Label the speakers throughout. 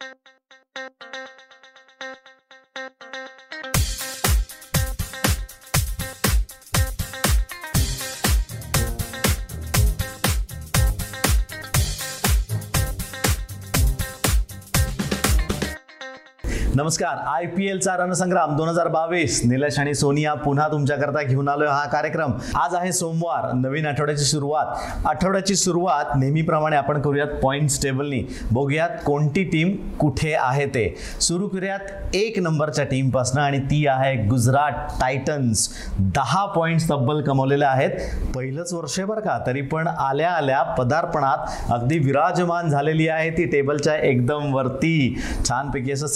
Speaker 1: Thank you. नमस्कार. I P एलचा रणसंग्राम दोन हजार बावीस. निलेश आणि सोनिया पुन्हा तुमच्याकरता घेऊन आलोय हा कार्यक्रम. आज आहे सोमवार नवीन आठवड्याची सुरुवात. आठवड्याची सुरुवात नेहमीप्रमाणे आपण करूयात पॉईंट्स टेबलनी बघूयात कोणती टीम कुठे आहे ते. सुरू करूयात एक नंबरच्या टीमपासनं आणि ती आहे गुजरात टायटन्स दहा पॉईंट्स तब्बल कमवलेले आहेत. पहिलंच वर्ष बरं का तरी पण आल्या आल्या पदार्पणात अगदी विराजमान झालेली आहे ती टेबलच्या एकदम वरती. छानपैकी असं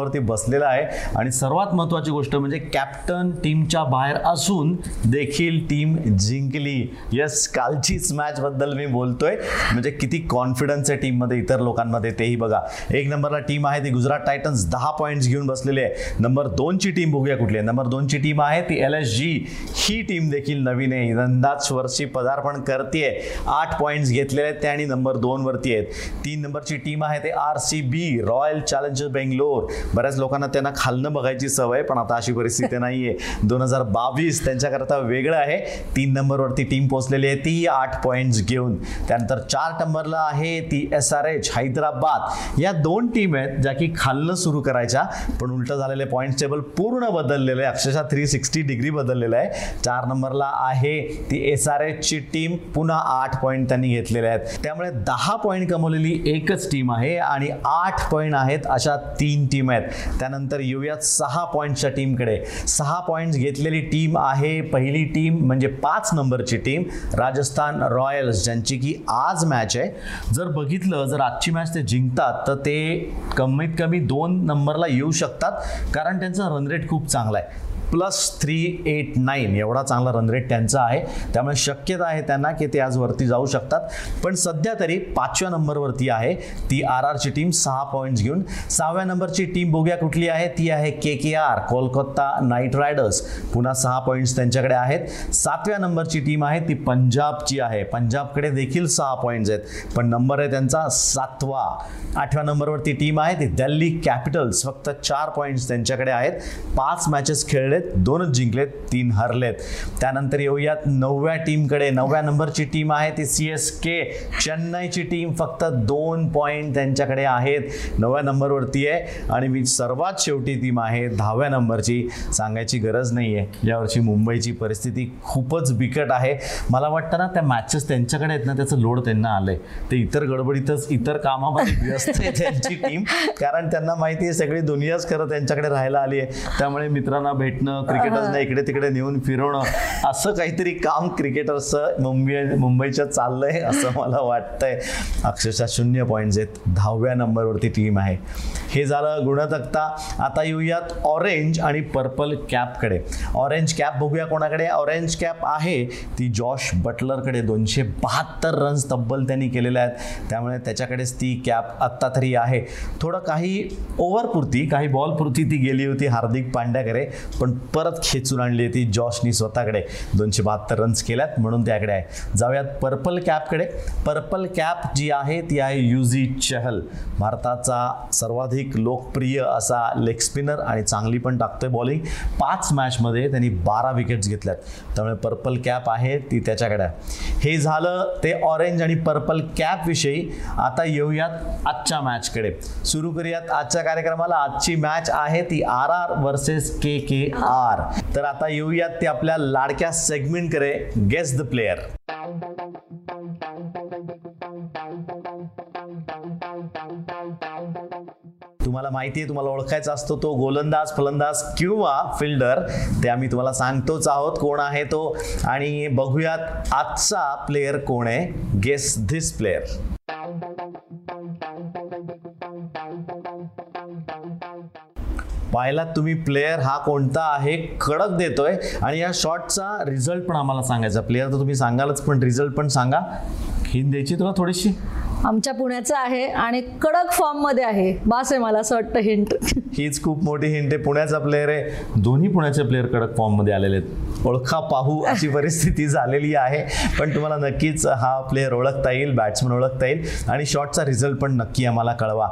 Speaker 1: स्थानावरती बसलेलं आहे. आणि सर्वात महत्त्वाची गोष्ट म्हणजे कॅप्टन टीमच्या बाहेर असून देखील टीम जिंकली. यस कालचीच मॅच बद्दल मी बोलतोय. म्हणजे किती कॉन्फिडन्स आहे टीममध्ये इतर लोकांमध्ये तेही बघा. एक नंबरला टीम आहे ती गुजरात टायटन्स दहा पॉईंट्स घेऊन बसलेली आहे. नंबर दोनची टीम बघूया कुठली आहे. नंबर दोनची टीम आहे ती एल एस जी ही टीम देखील नवीन आहे. यंदाच वर्षी पदार्पण करते आठ पॉईंट्स घेतलेले आहेत ते आणि नंबर दोन वरती आहेत. तीन नंबरची टीम आहे ते R C B royal challenger Bangalore बऱ्याच लोकांना त्यांना खालनं बघायची सवय पण आता अशी परिस्थिती नाही आहे दोन हजार बावीस त्यांच्याकरता वेगळं आहे. तीन नंबरवरती टीम पोहोचलेली आहे. ती आठ पॉईंट्स घेऊन. त्यानंतर चार नंबरला आहे ती एस आर एच हैदराबाद. या दोन टीम आहेत ज्या की खालनं सुरू करायच्या पण उलट झालेले पॉईंट टेबल पूर्ण बदललेलं आहे. अक्षरशः थ्री सिक्स्टी डिग्री बदललेलं आहे. चार नंबरला आहे ती एस आर एचची टीम पुन्हा आठ पॉईंट त्यांनी घेतलेले आहेत. त्यामुळे दहा पॉईंट कमवलेली एकच टीम आहे आणि आठ पॉईंट आहेत अशा तीन टीम आहेत. त्यानंतर येऊयात सहा पॉईंटच्या टीमकडे सहा पॉईंट्स घेतलेली टीम आहे पहिली टीम म्हणजे पाच नंबरची टीम राजस्थान रॉयल्स ज्यांची की आज मॅच आहे. जर बघितलं जर आजची मॅच ते जिंकतात तर ते कमीत कमी दोन नंबरला येऊ शकतात कारण त्यांचा रनरेट खूप चांगला आहे. प्लस थ्री एट नाईन एवढा चांगला रन रेट त्यांचा आहे. त्यामुळे शक्यता आहे त्यांना की ते आज वरती जाऊ शकतात. पण सध्या तरी पाचव्या नंबरवरती आहे. ती आर आरची टीम सहा पॉईंट्स घेऊन. सहाव्या नंबरची टीम बघूया कुठली आहे. ती आहे K K R Kolkata knight riders पुन्हा सहा पॉईंट्स त्यांच्याकडे आहेत. सातव्या नंबरची टीम आहे ती पंजाबची आहे. पंजाबकडे देखील सहा पॉईंट्स आहेत. पण नंबर आहे त्यांचा सातवा. आठव्या नंबरवरती टीम आहे ती दिल्ली कॅपिटल्स फक्त चार पॉईंट्स त्यांच्याकडे आहेत. पाच मॅचेस खेळले खेळलेत दोनच जिंकलेत तीन हरलेत. त्यानंतर येऊयात नवव्या टीमकडे. नवव्या नंबरची टीम आहे ती सी एस के चेन्नईची टीम फक्त दोन पॉईंट त्यांच्याकडे आहेत. नवव्या नंबरवरती आहे आणि मी सर्वात शेवटी टीम आहे दहाव्या नंबरची. सांगायची गरज नाही आहे यावर्षी मुंबईची परिस्थिती खूपच बिकट आहे. मला वाटतं ना त्या मॅचेस त्यांच्याकडे आहेत ना त्याचं लोड त्यांना आलंय. ते इतर गडबडीतच इतर कामामध्ये व्यस्त आहे त्यांची टीम. कारण त्यांना माहिती आहे सगळी दुनियाच खरं त्यांच्याकडे राहायला आली आहे त्यामुळे मित्रांना भेटणं क्रिकेटर्सना इकडे तिकडे नेऊन फिरवणं असं काहीतरी काम क्रिकेटर्सचं मुंबई मुंबईच्या चाललंय असं मला वाटतंय. अक्षरशः शून्य पॉईंट्स आहेत दहाव्या नंबरवरती टीम आहे. हे झालं गुणतक्ता आता येऊयात ऑरेंज आणि पर्पल कॅपकडे ऑरेंज कॅप बघूया कोणाकडे. ऑरेंज कॅप आहे. ती जॉश बटलरकडे. दोनशे बहात्तर रन्स तब्बल त्यांनी केलेल्या आहेत. त्यामुळे त्याच्याकडेच ती कॅप आत्ता तरी आहे. थोडं काही ओव्हरपुरती काही बॉलपुरती ती गेली होती हार्दिक पांड्याकडे. पण परत खेचून आणली ती जॉशनी स्वतःकडे. दोनशे बहात्तर रन्स केल्यात म्हणून त्याकडे आहे. जाऊयात पर्पल कॅपकडे पर्पल कॅप जी आहे ती आहे युझी चहल भारताचा सर्वाधिक लोकप्रिय असा लेग स्पिनर आणि चांगली पण टाकतोय बॉलिंग पाच मॅचमध्ये त्यांनी बारा विकेट्स घेतल्यात. त्यामुळे पर्पल कॅप आहे ती त्याच्याकडे आहे. हे झालं ते ऑरेंज आणि पर्पल कॅप विषयी. आता येऊयात आजच्या मॅचकडे सुरू करूयात आजच्या कार्यक्रमाला. आजची मॅच आहे ती R R versus K K R. तर आता येऊयात ते आपल्या लाडक्या सेगमेंट करे गेस द प्लेयर तुम्हाला माहिती आहे तुम्हाला ओळखायचा असतो तो गोलंदाज फलंदाज किंवा फिल्डर ते आम्ही तुम्हाला सांगतोच आहोत कोण आहे तो. आणि बघूयात आजचा प्लेयर कोण आहे. गेस धिस प्लेयर पाहिलात तुम्ही प्लेयर हा कोणता आहे कडक देतोय. आणि या शॉटचा रिझल्ट पण आम्हाला सांगायचा. प्लेयर तर तुम्ही सांगालच पण रिझल्ट पण सांगा. हिंद द्यायची तुला थोडीशी?
Speaker 2: आमच्या पुण्याचं आहे आणि कडक फॉर्ममध्ये आहे. बास आहे मला असं वाटतं हिंट
Speaker 1: हीच खूप मोठी हिंट आहे. पुण्याचा प्लेअर आहे. दोन्ही पुण्याचे प्लेअर कडक फॉर्ममध्ये आलेले आहेत. ओळखा पाहू अशी परिस्थिती झालेली आहे. पण तुम्हाला नक्कीच हा प्लेअर ओळखता येईल बॅट्समन ओळखता येईल आणि शॉटचा रिझल्ट पण नक्की आम्हाला कळवा.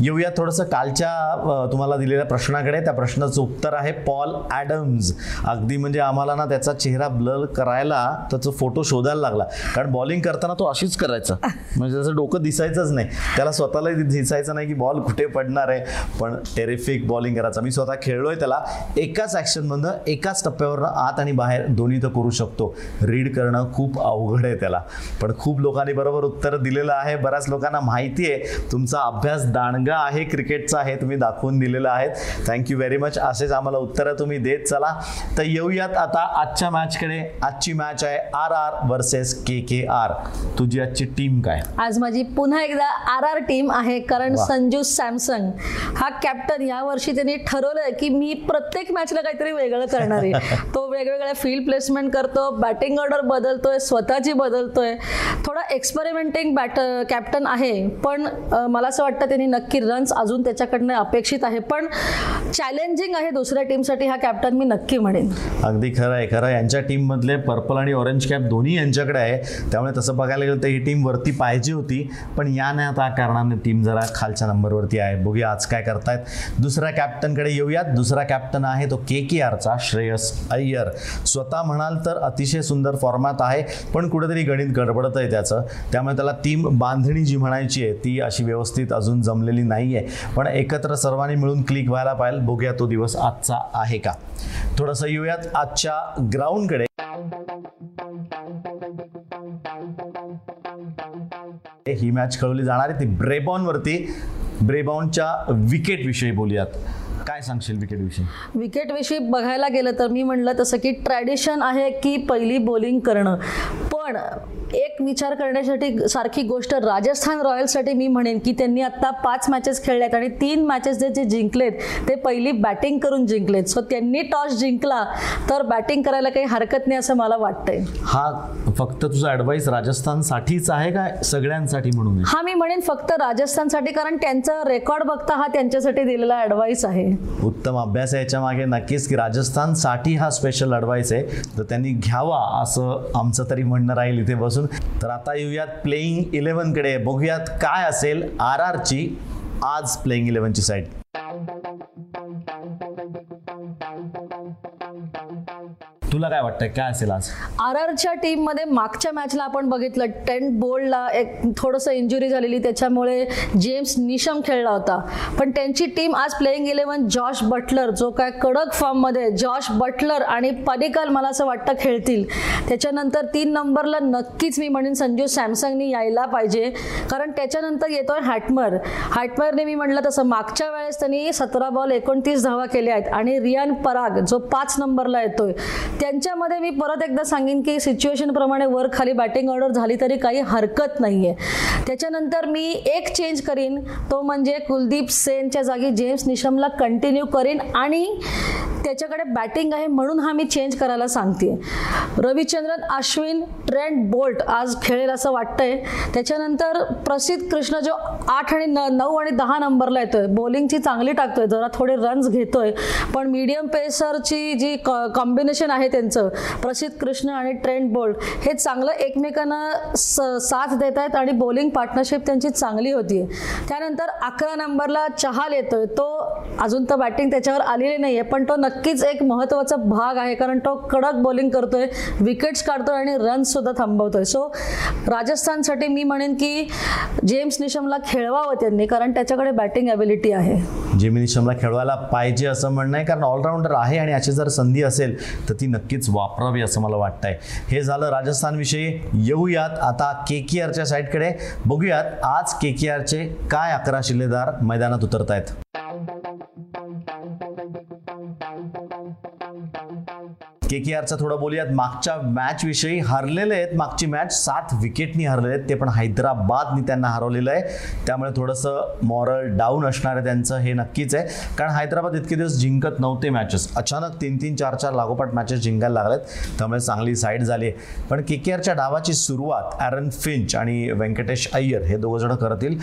Speaker 1: येऊया थोडंसं कालच्या तुम्हाला दिलेल्या प्रश्नाकडे. त्या प्रश्नाचं उत्तर आहे पॉल ॲडम्स. अगदी म्हणजे आम्हाला ना त्याचा चेहरा ब्लर करायला त्याचा फोटो शोधायला लागला. कारण बॉलिंग करताना तो अशीच करायचा. म्हणजे त्याचं डोकं दिसायचंच नाही. त्याला स्वतःलाही दिसायचं नाही की बॉल कुठे पडणार आहे. पण टेरिफिक बॉलिंग करायचा. मी स्वतः खेळलोय त्याला. एकाच ॲक्शनमधनं एकाच टप्प्यावर आत आणि बाहेर दोन्ही तर करू शकतो. रीड करणं खूप अवघड आहे त्याला. पण खूप लोकांनी बरोबर उत्तर दिलेलं आहे. बऱ्याच लोकांना माहिती आहे. तुमचा अभ्यास दांडगा आहे. क्रिकेटचा आहे. तुम्ही दाखवून दिलेलं आहे. थँक्यू व्हेरी मच असेच आम्हाला उत्तरं तुम्ही देत चला. तर येऊयात आता आजच्या मॅचकडे आजची मॅच आहे R R versus K K R तुझी आजची टीम काय?
Speaker 2: आज माझी पुन्हा एकदा आर आर टीम आहे कारण. संजू सॅमसंग हा कॅप्टन या वर्षी त्यांनी ठरवलंय की मी प्रत्येक मॅचला काहीतरी वेगळं करणार आहे. तो वेगवेगळ्या फील्ड प्लेसमेंट करतो बॅटिंग ऑर्डर बदलतोय स्वतःची बदलतोय. थोडा एक्सपेरिमेंटिंग बॅट कॅप्टन आहे पण मला असं वाटतं त्यांनी नक्की रन्स अजून त्याच्याकडनं अपेक्षित आहे. पण चॅलेंजिंग आहे दुसऱ्या टीमसाठी हा कॅप्टन मी नक्की म्हणेन.
Speaker 1: अगदी खरं आहे खरं. यांच्या टीममधले पर्पल आणि ऑरेंज कॅप दोन्ही यांच्याकडे आहे. त्यामुळे तसं बघायला गेलं तर ही टीम वरती पाहिजे होती. पण या नाही आता कारणाने टीम जरा खालच्या नंबरवरती आहे. बघूया आज काय करतायत. दुसऱ्या कॅप्टनकडे येऊयात. दुसरा कॅप्टन आहे तो के के आरचा श्रेयस अय्यर. स्वतः म्हणाल तर अतिशय सुंदर फॉर्मॅट आहे पण कुठेतरी गणित गडबडत आहे त्याचं. त्यामुळे त्याला टीम बांधणी जी म्हणायची आहे. ती अशी व्यवस्थित अजून जमलेली नाही आहे पण एकत्र सर्वांनी मिळून क्लिक व्हायला पाहिजे बघूया तो दिवस आजचा आहे का. थोडंसं येऊयात आजच्या ग्राउंडकडे ही मॅच खेळवली जाणार आहे. ती ब्रेबॉनवरती ब्रेबॉनच्या विकेटविषयी बोलूयात. काय सांगशील विकेट विषयी
Speaker 2: विकेटविषयी बघायला गेलं तर मी म्हणलं तसं की ट्रॅडिशन आहे की पहिली बॉलिंग करणं. पण एक विचार करण्यासाठी सारखी गोष्ट राजस्थान रॉयल्ससाठी मी म्हणेन की त्यांनी आत्ता पाच मॅचेस खेळल्यात आणि तीन मॅचेस जे जे जिंकलेत ते पहिली बॅटिंग करून जिंकलेत. सो त्यांनी टॉस जिंकला तर बॅटिंग करायला काही हरकत नाही असं मला वाटतंय.
Speaker 1: हा फक्त तुझा ॲडवाईस राजस्थानसाठीच आहे का सगळ्यांसाठी म्हणून?
Speaker 2: हा मी म्हणेन फक्त राजस्थानसाठी कारण त्यांचा रेकॉर्ड बघता हा त्यांच्यासाठी दिलेला ॲडवाईस आहे.
Speaker 1: उत्तम अभ्यास आहे याच्या मागे नक्कीच की राजस्थानसाठी हा स्पेशल अडवाईस आहे. तर त्यांनी घ्यावा असं आमचं तरी म्हणणं राहील इथे बसून. तर आता येऊयात प्लेईंग इलेव्हनकडे बघूयात काय असेल आर आरची आज प्लेईंग इलेव्हनची साईड तुला काय वाटतंय? काय असेल आज?
Speaker 2: आर आरच्या टीममध्ये मागच्या मॅचला आपण बघितलं टेंट बोल्डला एक थोडंसं इंजुरी झालेली त्याच्यामुळे जेम्स निशम खेळला होता. पण त्यांची टीम आज प्लेइंग इलेव्हन जॉश बटलर जो काय कडक फॉर्ममध्ये जॉश बटलर आणि पडिकल मला असं वाटतं खेळतील. त्याच्यानंतर तीन नंबरला नक्कीच मी म्हणेन संजू सॅमसंगनी यायला पाहिजे. कारण त्याच्यानंतर येतोय हॅटमर. हॅटमरने मी म्हटलं तसं मागच्या वेळेस त्यांनी सतरा बॉल एकोणतीस धावा केल्या आहेत. आणि रियान पराग जो पाच नंबरला येतोय त्यांच्यामध्ये मी परत एकदा सांगेन की सिच्युएशनप्रमाणे वर खाली बॅटिंग ऑर्डर झाली तरी काही हरकत नाही आहे त्याच्यानंतर मी एक चेंज करीन तो म्हणजे कुलदीप सेनच्या जागी जेम्स निशमला कंटिन्यू करीन आणि त्याच्याकडे बॅटिंग आहे म्हणून हा मी चेंज करायला सांगते रविचंद्रन अश्विन ट्रेंट बोल्ट आज खेळेल असं वाटतंय. त्याच्यानंतर प्रसिद्ध कृष्ण जो आठ आणि न नऊ आणि दहा नंबरला येतोय. बॉलिंगची चांगली टाकतोय जरा थोडे रन्स घेतोय. पण मीडियम पेसरची जी कॉम्बिनेशन आहे त्यांचं प्रसिद्ध कृष्ण आणि ट्रेंट बोल्ट हे चांगलं एकमेकांना स साथ देत आहेत आणि बॉलिंग पार्टनरशिप त्यांची चांगली होती त्यानंतर अकरा नंबरला चहाल येतोय. तो अजून तर बॅटिंग त्याच्यावर आलेली नाही आहे पण तो नक्कीच एक महत्त्वाचा भाग आहे कारण तो कडक बॉलिंग करतोय विकेट्स काढतोय आणि रन्स सुद्धा थांबवतोय. सो राजस्थानसाठी मी म्हणेन की जेम्स निशमला खेळवावं त्यांनी कारण त्याच्याकडे बॅटिंग ॲबिलिटी आहे.
Speaker 1: जिमी निशमला खेळवायला पाहिजे असं म्हणणं आहे कारण ऑलराऊंडर आहे आणि अशी जर संधी असेल तर ती नक्कीच वापरावी असं मला वाटतंय. हे झालं राजस्थानविषयी. येऊयात आता के के आरच्या साईडकडे बघूयात आज के के आरचे काय अकरा शिलेदार मैदानात उतरत आहेत के के आरचं थोडं बोलूयात. मागच्या मॅच विषयी हरलेले आहेत. मागची मॅच सात विकेटनी हरलेले आहेत. ते पण हैदराबादनी त्यांना हरवलेलं आहे. त्यामुळे थोडंसं मॉरल डाऊन असणार आहे त्यांचं हे नक्कीच आहे. कारण हैदराबाद इतके दिवस जिंकत नव्हते मॅचेस अचानक तीन तीन चार चार लागोपाठ मॅचेस जिंकायला लागलेत. त्यामुळे चांगली साईड झाली आहे. पण के के आरच्या डावाची सुरुवात ॲरन फिंच आणि व्यंकटेश अय्यर हे दोघं जण करतील.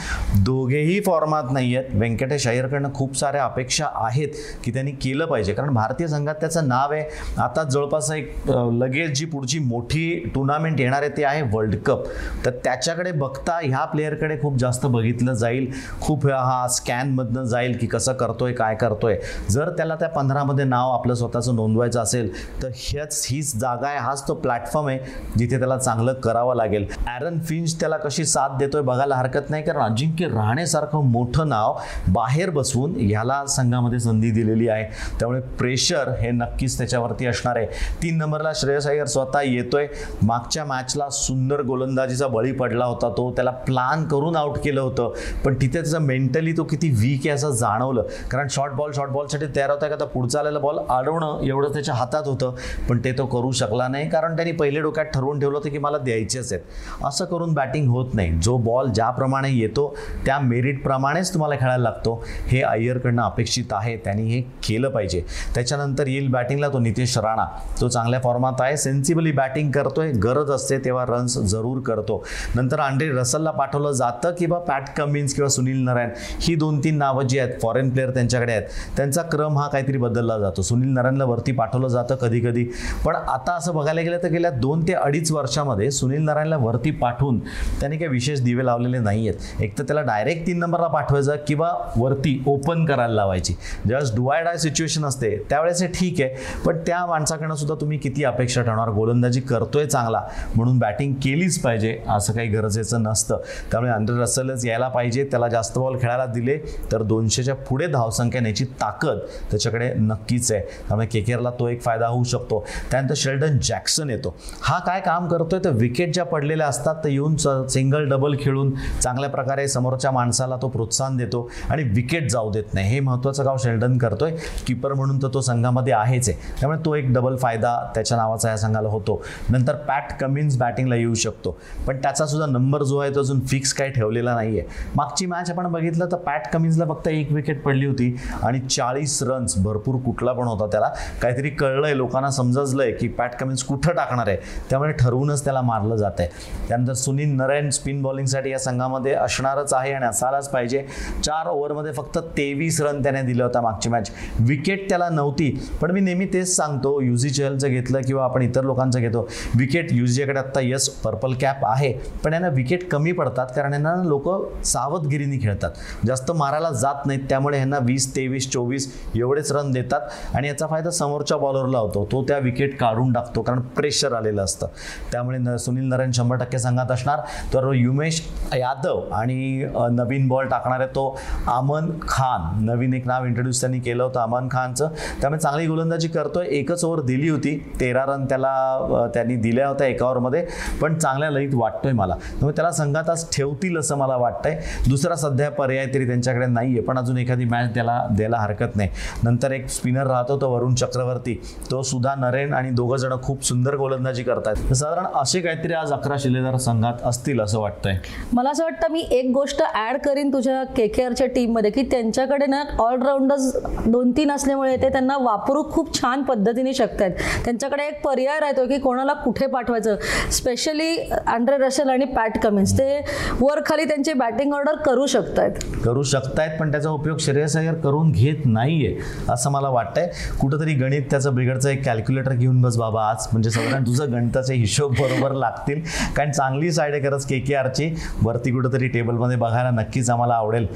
Speaker 1: दोघेही फॉर्मात नाही आहेत. व्यंकटेश अय्यरकडनं खूप साऱ्या अपेक्षा आहेत की त्यांनी केलं पाहिजे. कारण भारतीय संघात त्याचं नाव आहे. आता जवळपास एक लगेच जी पुढची मोठी टुर्नामेंट येणार आहे ते आहे वर्ल्ड कप तर त्याच्याकडे बघता ह्या प्लेअरकडे खूप जास्त बघितलं जाईल. खूप हा स्कॅनमधनं जाईल की कसं करतोय काय करतोय. जर त्याला त्या पंधरामध्ये नाव आपलं स्वतःचं नोंदवायचं असेल तर ह्याच हीच जागा आहे हाच तो प्लॅटफॉर्म आहे जिथे त्याला चांगलं करावं लागेल. ॲरन फिंच त्याला कशी साथ देतोय बघायला हरकत नाही कारण अजिंक्य राहण्यासारखं मोठं नाव बाहेर बसवून ह्याला संघामध्ये संधी दिलेली आहे. त्यामुळे प्रेशर हे नक्कीच त्याच्यावरती असणार आहे. तीन नंबरला श्रेयस अय्यर स्वतः येतोय. मागच्या मॅचला सुंदर गोलंदाजीचा बळी पडला होता तो. त्याला प्लान करून आउट केलं होतं. पण तिथे त्याचं मेंटली तो किती वीक आहे असं जाणवलं. कारण शॉर्ट बॉल शॉर्ट बॉलसाठी तयार होता का? तर पुढचा आलेला बॉल अडवणं एवढं त्याच्या हातात होतं. पण ते तो करू शकला नाही. कारण त्यांनी पहिले डोक्यात ठरवून ठेवलं होतं की मला द्यायचेच आहेत. असं करून बॅटिंग होत नाही. जो बॉल ज्याप्रमाणे येतो त्या मेरिटप्रमाणेच तुम्हाला खेळायला लागतो. हे अय्यरकडनं अपेक्षित आहे. त्यांनी हे केलं पाहिजे. त्याच्यानंतर येईल बॅटिंगला तो नितेश राणा. तो चांगल्या फॉर्मात आहे. सेन्सिबली बॅटिंग करतोय. गरज असते तेव्हा रन्स जरूर करतो. नंतर आंड्रे रसलला पाठवलं जातं किंवा पॅट कमिन्स किंवा सुनील नारायण ही दोन तीन नावं जी आहेत फॉरेन प्लेअर त्यांच्याकडे आहेत त्यांचा क्रम हा काहीतरी बदलला जातो. सुनील नारायणला वरती पाठवलं जातं कधी कधी पण आता असं बघायला गेलं तर गेल्या दोन ते अडीच वर्षामध्ये सुनील नारायणला वरती पाठवून त्याने काही विशेष दिवे लावलेले नाही आहेत. एक तर त्याला डायरेक्ट तीन नंबरला पाठवायचं किंवा वरती ओपन करायला लावायची. ज्यावेळेस डुवाय डाय सिच्युएशन असते. त्यावेळेस हे ठीक आहे. पण त्या माणसाकडनं सुद्धा तुम्ही किती अपेक्षा ठेवणार? गोलंदाजी करतोय चांगला म्हणून बॅटिंग केलीच पाहिजे असं काही गरजेचं नसतं. त्यामुळे अंडर रसलच यायला पाहिजे त्याला जास्त बॉल खेळायला दिले तर दोनशेच्या पुढे धावसंख्या न्यायची ताकद त्याच्याकडे नक्कीच आहे. त्यामुळे केकेआरला तो एक फायदा होऊ शकतो. त्यानंतर शेल्डन जॅक्सन येतो. हा काय काम करतोय? तर विकेट ज्या पडलेल्या असतात तर येऊन सिंगल डबल खेळून चांगल्या प्रकारे समोरच्या माणसाला तो प्रोत्साहन देतो आणि विकेट जाऊ देत नाही. हे महत्त्वाचं काम शेल्डन करतोय. किपर म्हणून तर तो संघामध्ये आहेच आहे. त्यामुळे तो एक डबल फायदा त्याच्या नावाचा या संघाला होतो. नंतर पॅट कमिन्स बॅटिंगला येऊ शकतो. पण त्याचा सुद्धा नंबर जो आहे तो अजून फिक्स काही ठेवलेला नाही आहे मागची मॅच आपण बघितलं तर पॅट कमिन्सला फक्त एक विकेट पडली होती आणि चाळीस रन्स भरपूर कुठला पण होता त्याला. काहीतरी कळलंय लोकांना समजलंय की पॅट कमिन्स कुठं टाकणार आहे. त्यामुळे ठरवूनच त्याला मारलं जात आहे त्यानंतर सुनील नरेन स्पिन बॉलिंगसाठी या संघामध्ये असणारच आहे आणि असायलाच पाहिजे. चार ओव्हरमध्ये फक्त तेवीस रन त्याने दिला होता मागची मॅच विकेट त्याला नव्हती पण मी नेहमी तेच सांगतो युझी चहलचं घेतलं किंवा आपण इतर लोकांचं घेतो. विकेट युझीकडे आत्ता यस पर्पल कॅप आहे. पण यांना विकेट कमी पडतात कारण यांना लोक सावधगिरीने खेळतात. जास्त मारायला जात नाहीत त्यामुळे ह्यांना वीस तेवीस चोवीस एवढेच रन देतात. आणि याचा फायदा समोरच्या बॉलरला होतो. तो त्या विकेट काढून टाकतो कारण प्रेशर आलेलं असतं. त्यामुळे न सुनील नारायण शंभर टक्के संघात असणार. तर युमेश यादव आणि नवीन बॉल टाकणार आहे तो आमन खान. नवीन एक नाव इंट्रोड्यूस त्यांनी केलं होतं अमन खानचं. त्यामुळे चांगली गोलंदाजी करतोय. एकच ओव्हर दिली होती. तेरा रन त्याला त्यांनी दिल्या होत्या एका ओव्हरमध्ये. पण चांगल्या लईत वाटतोय मला. त्यामुळे त्याला संघात आज ठेवतील असं मला वाटतंय. दुसरा सध्या पर्याय तरी त्यांच्याकडे नाही आहे पण अजून एखादी मॅच त्याला द्यायला हरकत नाही. नंतर एक स्पिनर राहतो तो वरुण चक्रवर्ती. तो सुद्धा नरेन आणि दोघं जण खूप सुंदर गोलंदाजी करतायत. साधारण असे काहीतरी आज अकरा शिलेदार संघात असतील असं वाटतंय.
Speaker 2: मला असं वाटतं मी एक गोष्ट ऍड करीन तुझ्या के के आरच्या टीममध्ये की त्यांच्याकडे ना ऑलराऊंडर्स दोन तीन असल्यामुळे ते त्यांना वापरू खूप छान पद्धतीने शकत आहेत त्यांच्याकडे एक पर्याय राहतो की कोणाला कुठे पाठवायचं स्पेशली अँड्रे रशल आणि पॅट कमिन्स ते वर खाली त्यांची बॅटिंग ऑर्डर करू शकतायत.
Speaker 1: करू शकतायत पण त्याचा उपयोग श्रेयस अय्यर करून घेत नाहीये असं मला वाटतंय. कुठंतरी गणित त्याचं बिघडचं एक कॅल्क्युलेटर घेऊन बस बाबा आज. म्हणजे साधारण तुझं गणिताचे हिशोब बरोबर लागतील. कारण चांगली साईड आहे खरंच के के आरची वरती कुठंतरी टेबलमध्ये बघायला नक्कीच आम्हाला आवडेल.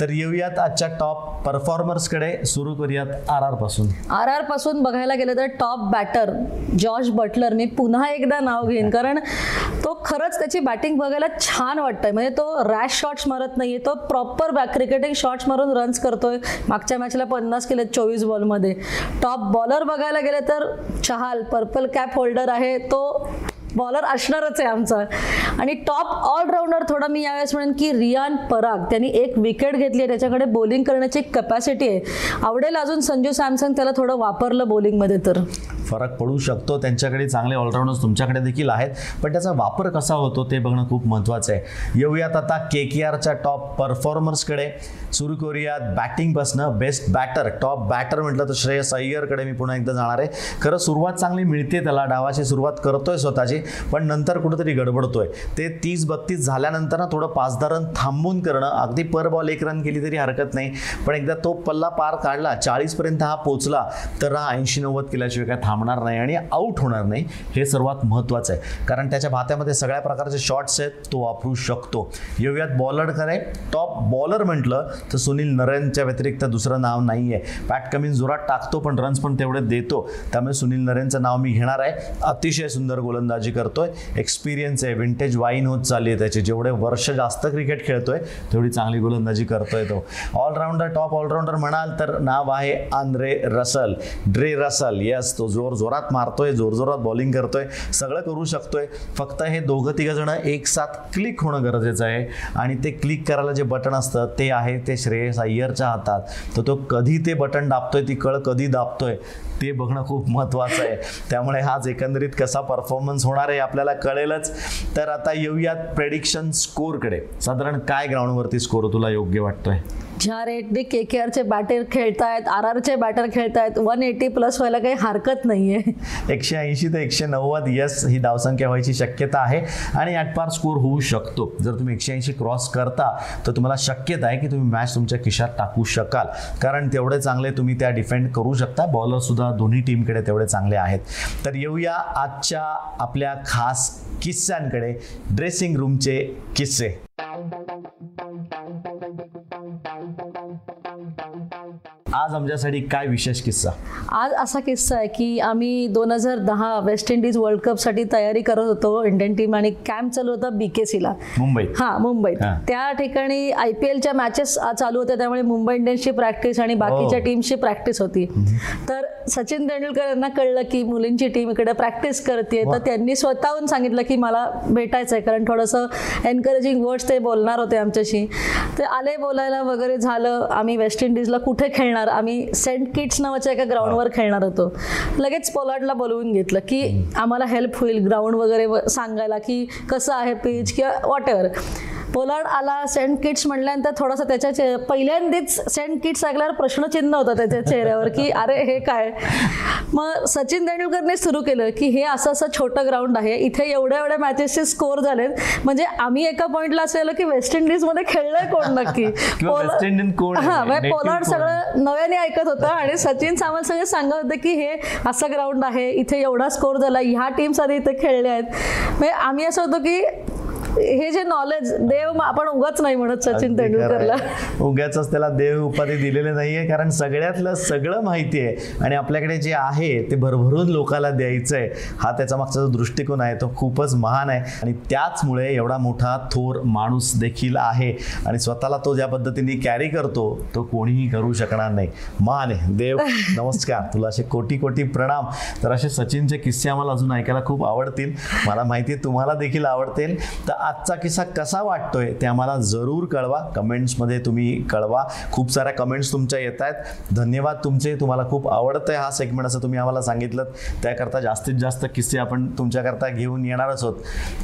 Speaker 1: तर येऊयात आजच्या टॉप परफॉर्मर्सकडे सुरू करूयात आर आरपासून.
Speaker 2: आर आरपासून बघायला गेलं तर टॉप बॅटर जॉर्ज बटलर मी पुन्हा एकदा नाव घेईन कारण तो खरंच त्याची बॅटिंग बघायला छान वाटतंय. म्हणजे तो रॅश शॉट्स मारत नाहीये तो प्रॉपर बॅक क्रिकेटिंग शॉट्स मारून रन्स करतोय. मागच्या मॅचला पन्नास केले चोवीस बॉलमध्ये टॉप बॉलर बघायला गेले तर चहाल पर्पल कॅप होल्डर आहे. तो बॉलर असणारच आहे आमचा. आणि टॉप ऑलराऊंडर थोडा मी यावेळेस म्हणेन की रियान पराग त्यांनी एक विकेट घेतली आहे. त्याच्याकडे बॉलिंग करण्याची कपॅसिटी आहे. आवडेल अजून संजू सॅमसंग त्याला थोडं वापरलं बॉलिंगमध्ये तर?
Speaker 1: फरक पडू शकतो. त्यांच्याकडे चांगले ऑलराऊंडर्स तुमच्याकडे देखील आहेत. पण त्याचा वापर कसा होतो ते बघणं खूप महत्त्वाचं आहे. येऊयात आता के के आरच्या टॉप परफॉर्मर्सकडे सुरू करूयात बॅटिंगपासनं बेस्ट बॅटर टॉप बॅटर म्हटलं तर श्रेयस अय्यरकडे मी पुन्हा एकदा जाणार आहे. खरं सुरुवात चांगली मिळते त्याला. डावाची सुरुवात करतोय स्वतःची. पण नंतर कुठंतरी गडबडतोय. ते तीस बत्तीस झाल्यानंतर ना थोडं पाच दहा रन थांबून करणं अगदी पर बॉल एक रन केली तरी हरकत नाही. पण एकदा तो पल्ला पार काढला चाळीसपर्यंत हा पोचला तर हा ऐंशी नव्वद केल्याशिवाय काय थांबणार नाही आणि आऊट होणार नाही हे सर्वात महत्त्वाचं आहे. कारण त्याच्या भात्यामध्ये सगळ्या प्रकारचे शॉट्स आहेत तो वापरू शकतो. येऊयात बॉलरकडे टॉप बॉलर म्हटलं तर सुनील नरेनच्या व्यतिरिक्त दुसरं नाव नाही आहे पॅट कमिन्स जोरात टाकतो पण रन्स पण तेवढे देतो. त्यामुळे सुनील नरेनचं नाव मी घेणार आहे. अतिशय सुंदर गोलंदाजी. करतोय. एक्सपिरियन्स आहे विंटेज वाईन होत चालली आहे त्याची. जेवढे वर्ष जास्त क्रिकेट खेळतोय तेवढी चांगली गोलंदाजी करतोय तो. ऑलराऊंडर टॉप ऑलराऊंडर म्हणाल तर नाव आहे Andre Russell Dre Russell yes तो जोर जोरात मारतोय जोरजोरात बॉलिंग करतोय. सगळं करू शकतोय. फक्त हे दोघं तिघं जण एक साथ क्लिक होणं गरजेचं आहे. आणि ते क्लिक करायला जे बटन असतं ते आहे ते श्रेयस अय्यरच्या हातात. तर तो कधी ते बटन दाबतोय ती कळ कधी दाबतोय ते बघणं खूप महत्त्वाचं आहे. त्यामुळे हाच एकंदरीत कसा परफॉर्मन्स होणार आहे आपल्याला कळेलच. तर आता येऊयात प्रेडिक्शन स्कोरकडे साधारण काय ग्राउंडवरती स्कोर तुला योग्य वाटतोय?
Speaker 2: ज्या रेटने के के आरचे बॅटर खेळतायत आर आरचे बॅटर खेळतायत. वन एटी प्लस व्हायला काही हरकत नाहीये.
Speaker 1: एकशे ऐंशी ते एकशे नव्वद यस ही धावसंख्या व्हायची शक्यता आहे. आणि आठपार स्कोर होऊ शकतो. जर तुम्ही एकशे ऐंशी क्रॉस करता तर तुम्हाला शक्यता आहे की तुम्ही मॅच तुमच्या खिशात टाकू शकाल. कारण तेवढे चांगले तुम्ही त्या डिफेंड करू शकता. बॉलर सुद्धा दोन्ही टीमकडे तेवढे चांगले आहेत. तर येऊया आजच्या आपल्या खास किस्स्यांकडे ड्रेसिंग रूमचे किस्से. आज आमच्यासाठी काय विशेष किस्सा?
Speaker 2: आज असा किस्सा आहे की आम्ही दोन हजार दहा वेस्ट इंडिज वर्ल्ड कपसाठी तयारी करत होतो इंडियन टीम आणि कॅम्प चालू होता बीकेसीला
Speaker 1: मुंबईत?
Speaker 2: हा मुंबईत.
Speaker 1: हा.
Speaker 2: त्या ठिकाणी आय पी एलच्या मॅचेस चालू होत्या त्यामुळे मुंबई इंडियन्सची प्रॅक्टिस आणि बाकीच्या
Speaker 1: हो.
Speaker 2: टीमची प्रॅक्टिस होती. तर सचिन तेंडुलकर यांना कळलं की मुलींची टीम इकडे प्रॅक्टिस करते. तर त्यांनी स्वतःहून सांगितलं की मला भेटायचं आहे कारण थोडंसं एनकरेजिंग वर्ड्स ते बोलणार होते आमच्याशी. ते आले बोलायला वगैरे झालं. आम्ही वेस्ट इंडिजला कुठे खेळणार? आम्ही सेंट किट्स नावाच्या एका ग्राउंडवर खेळणार होतो. लगेच पोलार्डला बोलवून घेतलं की आम्हाला हेल्प होईल ग्राउंड वगैरे सांगायला की कसं आहे पिच किंवा वॉट एव्हर पोलार्ड आला सेंट किट्स म्हटल्यानंतर थोडासा त्याच्या पहिल्यांदाच सेंट किट्स ऐकल्यावर प्रश्नचिन्ह होतं त्याच्या चेहऱ्यावर की अरे हे काय मग सचिन तेंडुलकरने सुरू केलं की हे असं असं छोटं ग्राउंड आहे इथे एवढ्या एवढ्या मॅचेसचे स्कोर झालेत म्हणजे आम्ही एका पॉईंटला असं आलं की वेस्ट इंडिजमध्ये खेळलंय कोण नक्की? हा म्हणजे पोलार्ड? सगळं नव्याने ऐकत होता आणि सचिन सावंत सगळे सांगत होते की हे असं ग्राउंड आहे इथे एवढा स्कोर झाला ह्या टीम्स आधी इथे खेळल्या आहेत म्हणजे आम्ही असं होतो की हे जे नॉलेज देव म- आपण उगाच नाही म्हणत सचिन तेंडुलकरला
Speaker 1: आहे. उगाचच त्याला देव उपाधी दिलेले नाहीये कारण सगळ्यातलं सगळं माहिती आहे. आणि आपल्याकडे जे आहे ते भरभरून लोकाला द्यायचं आहे हा त्याचा मागचा जो दृष्टिकोन आहे तो खूपच महान आहे. आणि त्याचमुळे एवढा मोठा थोर माणूस देखील आहे. आणि स्वतःला तो ज्या पद्धतीने कॅरी करतो तो कोणीही करू शकणार नाही. मान आहे. देव नमस्कार. तुला असे कोटी कोटी प्रणाम. तर असे सचिनचे किस्से आम्हाला अजून ऐकायला खूप आवडतील. मला माहिती आहे तुम्हाला देखील आवडतील. तर आजचा किस्सा कसा वाटतोय ते आम्हाला जरूर कळवा. कमेंट्समध्ये तुम्ही कळवा. खूप साऱ्या कमेंट्स तुमच्या येत आहेत. धन्यवाद तुमचे. तुम्हाला खूप आवडतंय हा सेगमेंट असं तुम्ही आम्हाला सांगितलं त्याकरता जास्तीत जास्त किस्से आपण तुमच्याकरता घेऊन येणारच आहोत.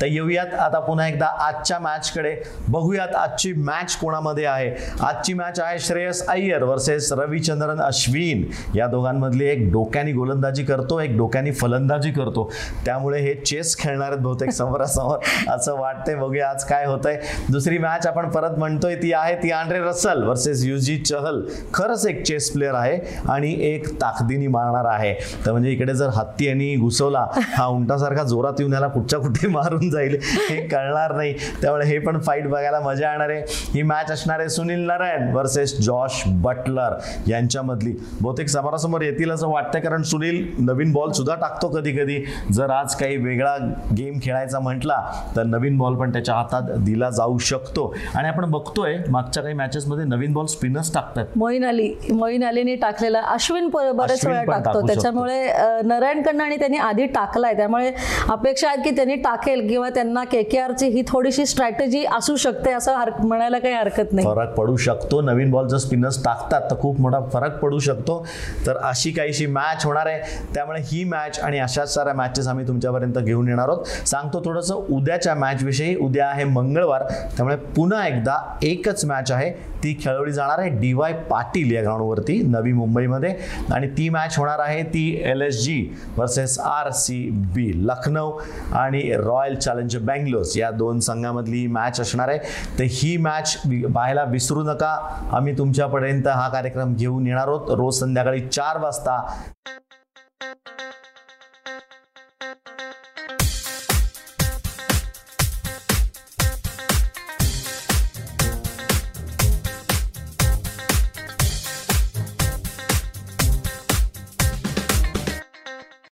Speaker 1: तर येऊयात आता पुन्हा एकदा आजच्या मॅचकडे बघूयात आजची मॅच कोणामध्ये आहे. आजची मॅच आहे श्रेयस अय्यर वर्सेस रविचंद्रन अश्विन. या दोघांमधली एक डोक्यानी गोलंदाजी करतो एक डोक्यानी फलंदाजी करतो. त्यामुळे हे चेस खेळणार आहेत बहुतेक समोरासमोर. असं वाटतंय बघूया आज काय होतंय. दुसरी मॅच आपण परत म्हणतोय ती आहे ती Andre Russell versus Yuzi Chahal खरंच एक चेस प्लेअर आहे आणि एक ताकदीनी मारणार आहे. तर म्हणजे इकडे जर हत्ती यांनी घुसवला हा उंटासारखा जोरात येऊन याला कुठच्या कुठे मारून जाईल हे कळणार नाही. त्यामुळे हे पण फाईट बघायला मजा येणार आहे. ही मॅच असणार आहे Sunil Narayan versus Josh Buttler यांच्यामधली. बहुतेक समोरासमोर येतील असं वाटतं कारण सुनील नवीन बॉल सुद्धा टाकतो कधी कधी जर आज काही वेगळा गेम खेळायचा म्हटला तर नवीन बॉल पण पण त्याच्या हातात दिला जाऊ शकतो. आणि आपण बघतोय मागच्या काही मॅचेसमध्ये नवीन बॉल स्पिनर्स टाकतात.
Speaker 2: मोईन अली मोईन अलीने टाकलेला अश्विन बरेच वेळा टाकतो. त्याच्यामुळे नारायणकडनं आणि त्यांनी आधी टाकलाय. त्यामुळे अपेक्षा आहेत की त्यांनी टाकेल किंवा त्यांना के के आरची ही थोडीशी स्ट्रॅटेजी असू शकते असं म्हणायला काही हरकत नाही.
Speaker 1: फरक पडू शकतो. नवीन बॉल जर स्पिनर्स टाकतात तर खूप मोठा फरक पडू शकतो. तर अशी काहीशी मॅच होणार आहे. त्यामुळे ही मॅच आणि अशाच साऱ्या मॅचेस आम्ही तुमच्यापर्यंत घेऊन येणार आहोत. सांगतो थोडंसं उद्याच्या मॅच विषयी उद्या आहे मंगळवार. त्यामुळे पुन्हा एकदा एकच मॅच आहे. ती खेळवली जाणार आहे. डी वाय पाटील या ग्राउंडवरती नवी मुंबईमध्ये. आणि ती मॅच होणार आहे ती L S G versus R C B Lucknow आणि रॉयल चॅलेंजर बँगलोर. या दोन संघामधली ही मॅच असणार आहे. तर ही मॅच पाहायला विसरू नका. आम्ही तुमच्यापर्यंत हा कार्यक्रम घेऊन येणार आहोत. रोज संध्याकाळी चार वाजता.